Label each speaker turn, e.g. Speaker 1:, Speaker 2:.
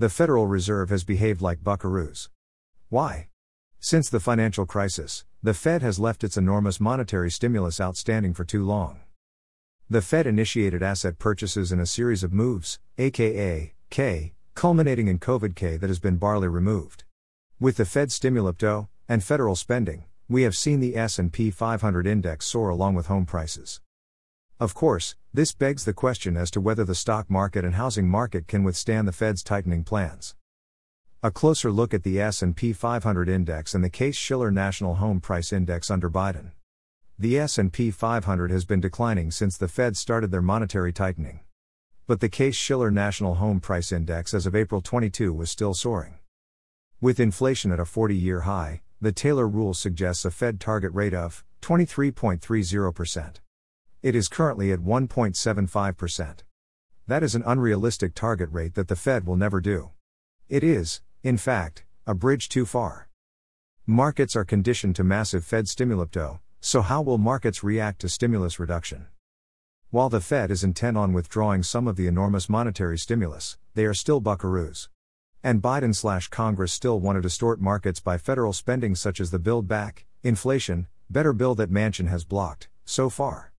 Speaker 1: The Federal Reserve has behaved like buckaroos. Why? Since the financial crisis, the Fed has left its enormous monetary stimulus outstanding for too long. The Fed initiated asset purchases in a series of moves, aka K, culminating in COVID K that has been barely removed. With the Fed stimulipto and federal spending, we have seen the S&P 500 index soar along with home prices. Of course, this begs the question as to whether the stock market and housing market can withstand the Fed's tightening plans. A closer look at the S&P 500 index and the Case-Shiller National Home Price Index under Biden. The S&P 500 has been declining since the Fed started their monetary tightening. But the Case-Shiller National Home Price Index as of April 22 was still soaring. With inflation at a 40-year high, the Taylor rule suggests a Fed target rate of 23.30%. It is currently at 1.75%. That is an unrealistic target rate that the Fed will never do. It is, in fact, a bridge too far. Markets are conditioned to massive Fed stimulipto, so how will markets react to stimulus reduction? While the Fed is intent on withdrawing some of the enormous monetary stimulus, they are still buckaroos. And Biden slash Congress still want to distort markets by federal spending such as the Build Back, inflation, better bill that Manchin has blocked, so far.